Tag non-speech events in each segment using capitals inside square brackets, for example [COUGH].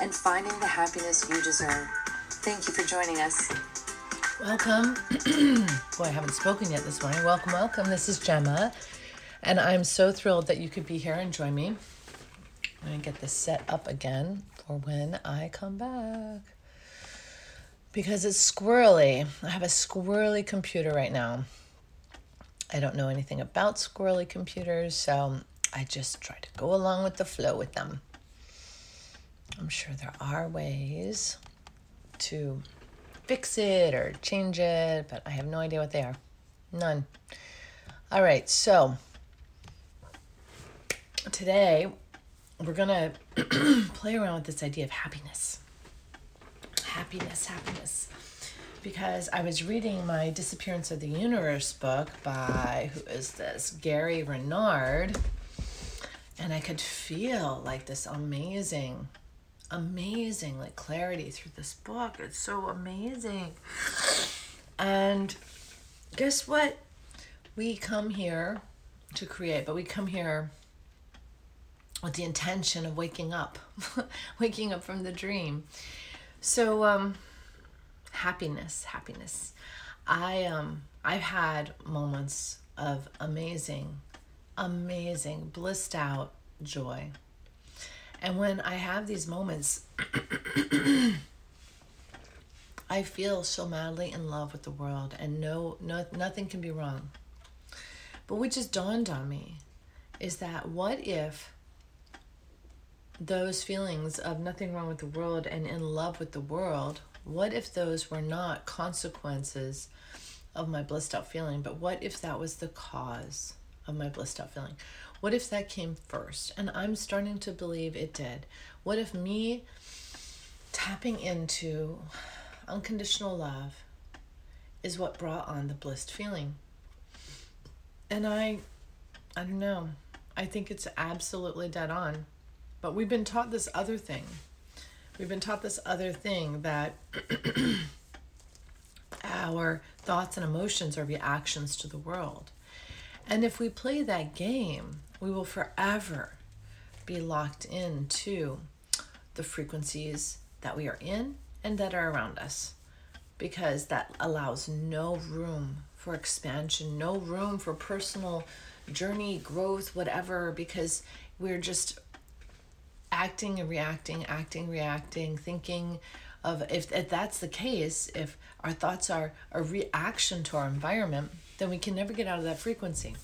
and finding the happiness you deserve. Thank you for joining us. Welcome. [CLEARS THROAT] Boy, I haven't spoken yet this morning. Welcome, welcome. This is Gemma, and I'm so thrilled that you could be here and join me. I'm going to get this set up again for when I come back. Because it's squirrely. I have a squirrely computer right now. I don't know anything about squirrely computers, so I just try to go along with the flow with them. I'm sure there are ways to fix it or change it, but I have no idea what they are. None. All right, so today we're going to [CLEARS THROAT] play around with this idea of happiness. Happiness, happiness. Because I was reading my Disappearance of the Universe book by, who is this? Gary Renard. And I could feel like this amazing amazing like clarity through this book. It's so amazing. And guess what? We come here to create, but we come here with the intention of waking up, [LAUGHS] waking up from the dream. So um happiness, happiness. I um I've had moments of amazing amazing blissed out joy and when I have these moments, [CLEARS THROAT] I feel so madly in love with the world and no, no nothing can be wrong. But what just dawned on me is that what if those feelings of nothing wrong with the world and in love with the world, what if those were not consequences of my blissed out feeling, but what if that was the cause of my blissed out feeling? What if that came first? And I'm starting to believe it did. What if me tapping into unconditional love is what brought on the blissed feeling? And I I don't know. I think it's absolutely dead on. But we've been taught this other thing. We've been taught this other thing that [CLEARS THROAT] our thoughts and emotions are reactions to the world. And if we play that game, we will forever be locked into the frequencies that we are in and that are around us because that allows no room for expansion, no room for personal journey, growth, whatever, because we're just acting and reacting, acting, reacting, thinking of if, if that's the case, if our thoughts are a reaction to our environment, then we can never get out of that frequency.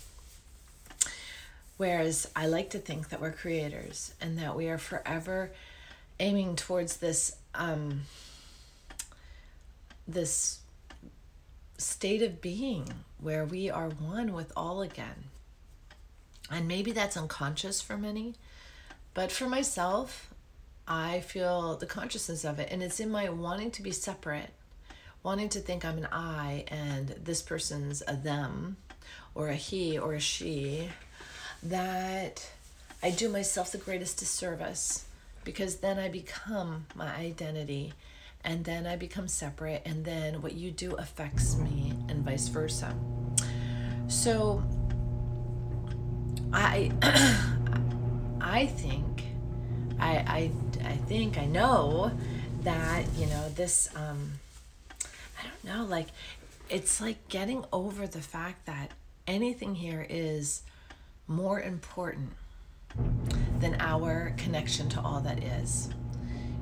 Whereas I like to think that we're creators and that we are forever aiming towards this um, this state of being where we are one with all again. And maybe that's unconscious for many, but for myself, I feel the consciousness of it, and it's in my wanting to be separate, wanting to think I'm an I and this person's a them, or a he or a she, that I do myself the greatest disservice because then I become my identity and then I become separate and then what you do affects me and vice versa. So I [CLEARS THROAT] I think I I I think I know that you know this um I like it's like getting over the fact that anything here is more important than our connection to all that is?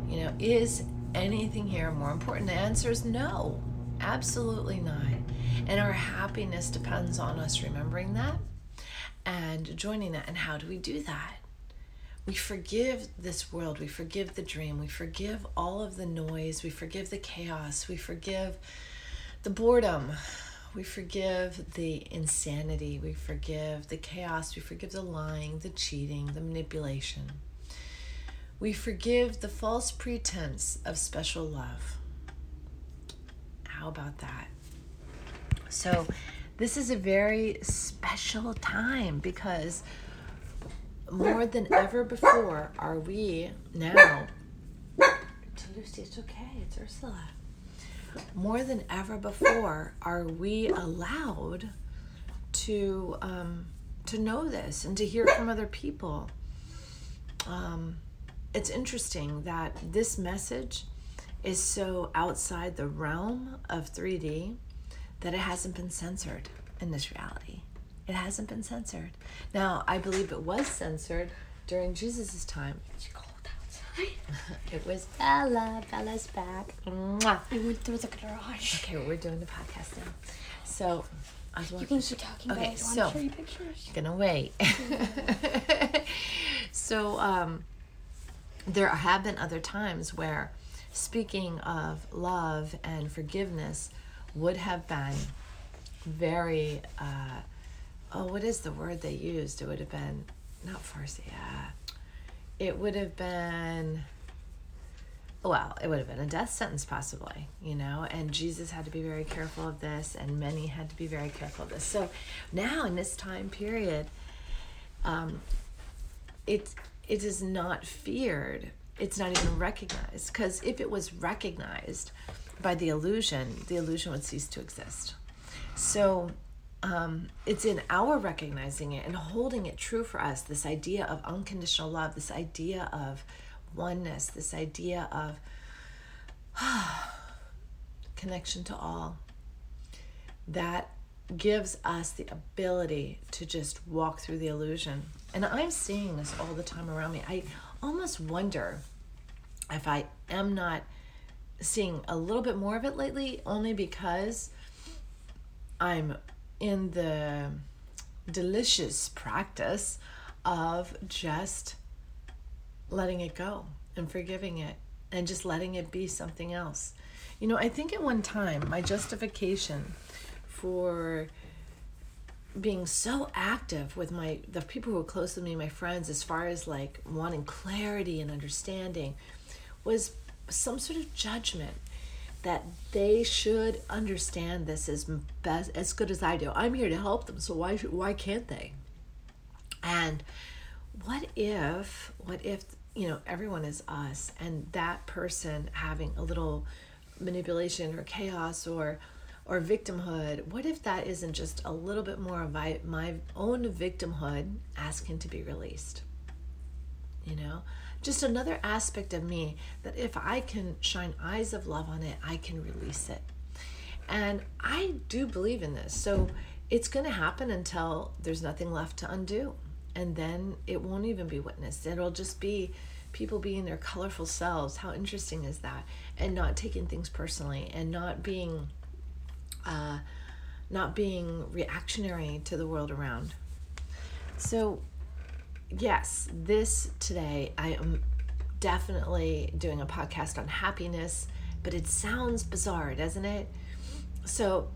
You know, is anything here more important? The answer is no, absolutely not. And our happiness depends on us remembering that and joining that. And how do we do that? We forgive this world, we forgive the dream, we forgive all of the noise, we forgive the chaos, we forgive the boredom, we forgive the insanity. We forgive the chaos. We forgive the lying, the cheating, the manipulation. We forgive the false pretense of special love. How about that? So, this is a very special time because more than ever before are we now. Lucy, it's okay, it's Ursula. More than ever before are we allowed to um, to know this and to hear from other people. Um, it's interesting that this message is so outside the realm of 3D that it hasn't been censored in this reality. It hasn't been censored. Now, I believe it was censored during Jesus' time. It's cold outside. it was Bella. Bella's back. Mwah. I went through the garage. Okay, we're doing the podcast now. So, I was You can keep talking, Okay, but I so- want to show you pictures. gonna wait. [LAUGHS] so um, there have been other times where speaking of love and forgiveness would have been very. Uh, oh, what is the word they used? It would have been not Farsi. Uh, it would have been. Well, it would have been a death sentence, possibly, you know, and Jesus had to be very careful of this, and many had to be very careful of this. So now, in this time period, um, it it is not feared. It's not even recognized because if it was recognized by the illusion, the illusion would cease to exist. So um, it's in our recognizing it and holding it true for us. This idea of unconditional love, this idea of oneness, this idea of [SIGHS] connection to all that gives us the ability to just walk through the illusion. And I'm seeing this all the time around me. I almost wonder if I am not seeing a little bit more of it lately, only because I'm in the delicious practice of just letting it go and forgiving it and just letting it be something else. You know, I think at one time my justification for being so active with my the people who are close to me, my friends, as far as like wanting clarity and understanding, was some sort of judgment that they should understand this as best as good as I do. I'm here to help them, so why why can't they? And what if what if you know everyone is us and that person having a little manipulation or chaos or or victimhood what if that isn't just a little bit more of my, my own victimhood asking to be released you know just another aspect of me that if i can shine eyes of love on it i can release it. And i do believe in this. So it's going to happen until there's nothing left to undo and then it won't even be witnessed. It'll just be people being their colorful selves. How interesting is that? And not taking things personally and not being uh, not being reactionary to the world around. So yes this today i am definitely doing a podcast on happiness but it sounds bizarre doesn't it? So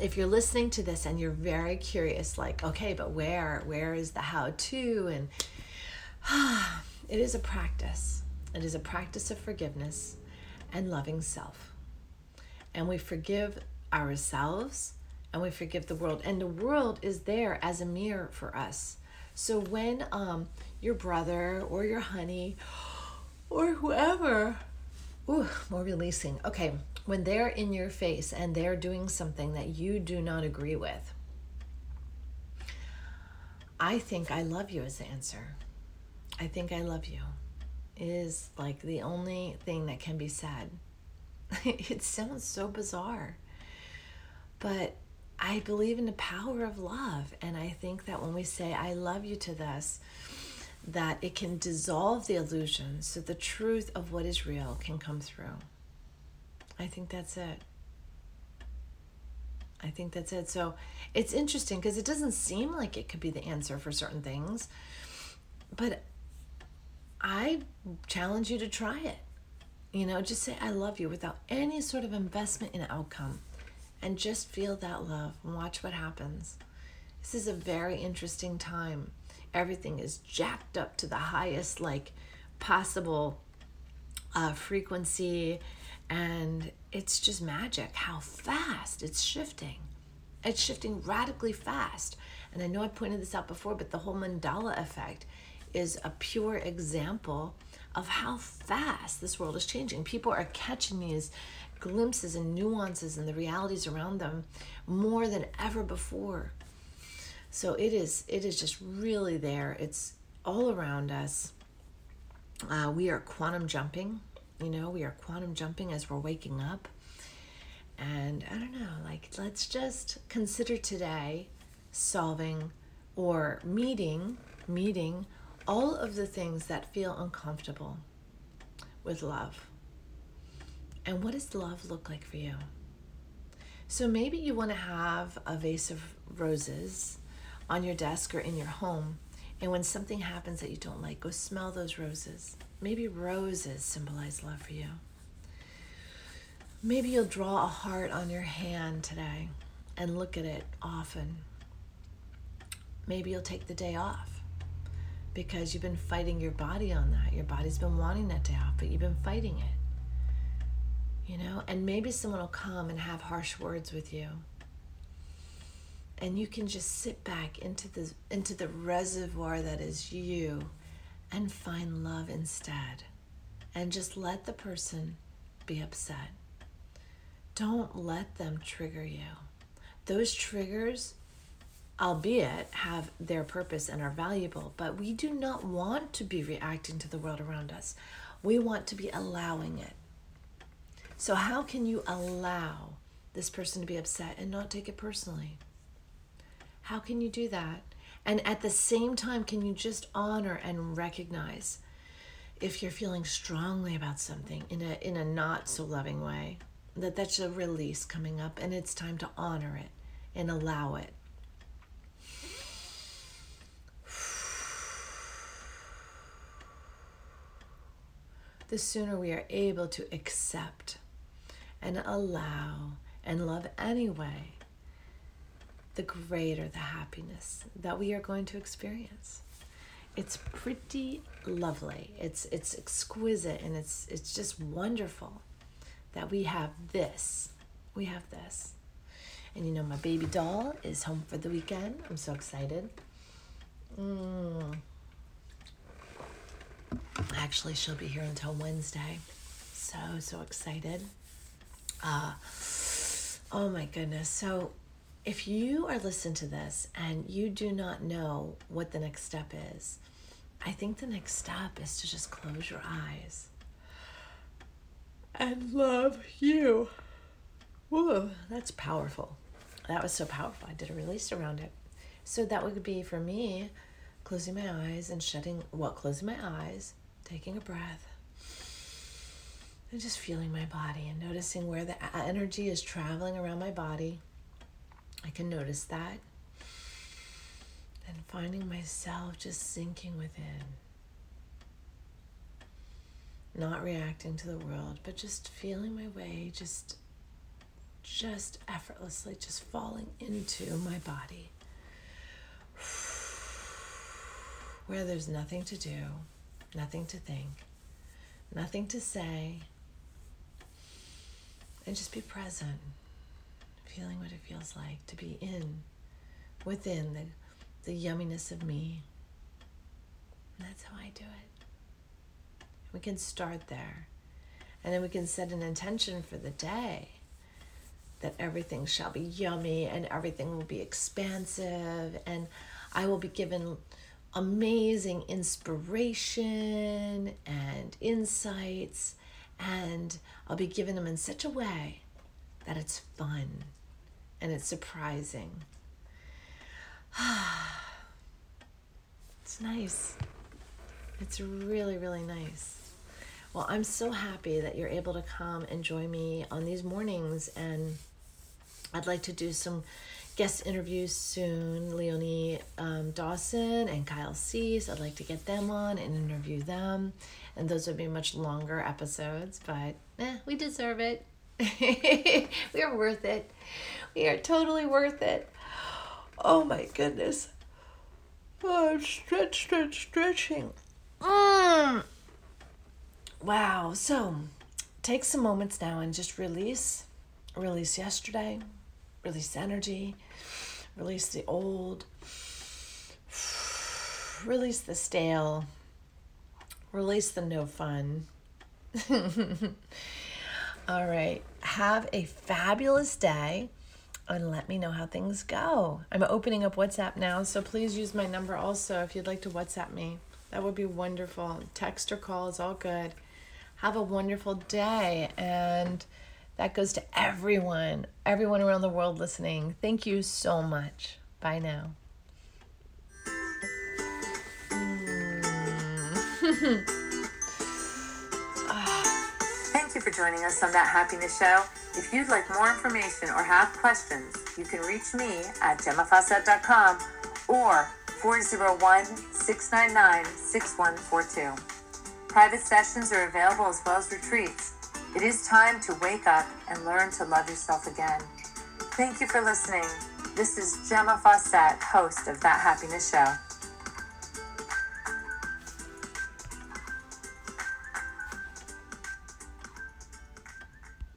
if you're listening to this and you're very curious like okay but where where is the how to? And [SIGHS] it is a practice. It is a practice of forgiveness and loving self. And we forgive ourselves and we forgive the world. And the world is there as a mirror for us so when um your brother or your honey or whoever ooh more releasing. Okay when they're in your face and they're doing something that you do not agree with i think i love you is the answer. I think i love you is like the only thing that can be said. [LAUGHS] It sounds so bizarre but I believe in the power of love. And I think that when we say, I love you to this, that it can dissolve the illusion so the truth of what is real can come through. I think that's it. I think that's it. So it's interesting because it doesn't seem like it could be the answer for certain things. But I challenge you to try it. You know, just say, I love you without any sort of investment in outcome and just feel that love and watch what happens. This is a very interesting time. Everything is jacked up to the highest like possible uh, frequency, and it's just magic how fast it's shifting. It's shifting radically fast. And I know I pointed this out before, but the whole Mandela effect is a pure example of how fast this world is changing. People are catching these glimpses and nuances and the realities around them more than ever before. So it is it is just really there. It's all around us. Uh, we are quantum jumping. You know, we are quantum jumping as we're waking up. And I don't know, like let's just consider today solving or meeting meeting all of the things that feel uncomfortable with love. And what does love look like for you? So maybe you want to have a vase of roses on your desk or in your home. And when something happens that you don't like, go smell those roses. Maybe roses symbolize love for you. Maybe you'll draw a heart on your hand today and look at it often. Maybe you'll take the day off because you've been fighting your body on that. Your body's been wanting that day off, but you've been fighting it you know? And maybe someone will come and have harsh words with you. And you can just sit back into the into the reservoir that is you and find love instead. And just let the person be upset. Don't let them trigger you. Those triggers albeit have their purpose and are valuable but we do not want to be reacting to the world around us. We want to be allowing it so, how can you allow this person to be upset and not take it personally? How can you do that? And at the same time, can you just honor and recognize if you're feeling strongly about something in a in a not so loving way that that's a release coming up and it's time to honor it and allow it. The sooner we are able to accept and allow and love anyway, the greater the happiness that we are going to experience. It's pretty lovely. It's it's exquisite and it's it's just wonderful that we have this. We have this. And you know my baby doll is home for the weekend. I'm so excited. Mm. Actually, she'll be here until Wednesday. So so excited. Uh, oh my goodness. So, if you are listening to this and you do not know what the next step is, I think the next step is to just close your eyes and love you. Whoa, that's powerful. That was so powerful. I did a release around it. So that would be for me closing my eyes and shutting, well, closing my eyes, taking a breath, and just feeling my body and noticing where the energy is traveling around my body. I can notice that. And finding myself just sinking within. Not reacting to the world, but just feeling my way, just just effortlessly just falling into my body. Where there's nothing to do, nothing to think, nothing to say, and just be present, feeling what it feels like to be in, within the, the yumminess of me. And that's how I do it. We can start there. And then we can set an intention for the day that everything shall be yummy and everything will be expansive and I will be given amazing inspiration and insights and I'll be giving them in such a way that it's fun and it's surprising. [SIGHS] it's nice. It's really, really nice. Well, I'm so happy that you're able to come and join me on these mornings, and I'd like to do some guest interviews soon. Leonie um, Dawson and Kyle Cease, I'd like to get them on and interview them and those would be much longer episodes, but eh, we deserve it. [LAUGHS] we are worth it. We are totally worth it. Oh my goodness. Oh, stretch, stretch, stretching. Mm. wow. So take some moments now and just release. Release yesterday, release energy, release the old, release the stale, release the no fun. [LAUGHS] All right. Have a fabulous day and let me know how things go. I'm opening up WhatsApp now, so please use my number also if you'd like to WhatsApp me. That would be wonderful. Text or call is all good. Have a wonderful day. And that goes to everyone, everyone around the world listening. Thank you so much. Bye now. Thank you for joining us on That Happiness Show. If you'd like more information or have questions, you can reach me at gemmafawcett.com or 401 699 6142. Private sessions are available as well as retreats. It is time to wake up and learn to love yourself again. Thank you for listening. This is Gemma Fawcett, host of That Happiness Show.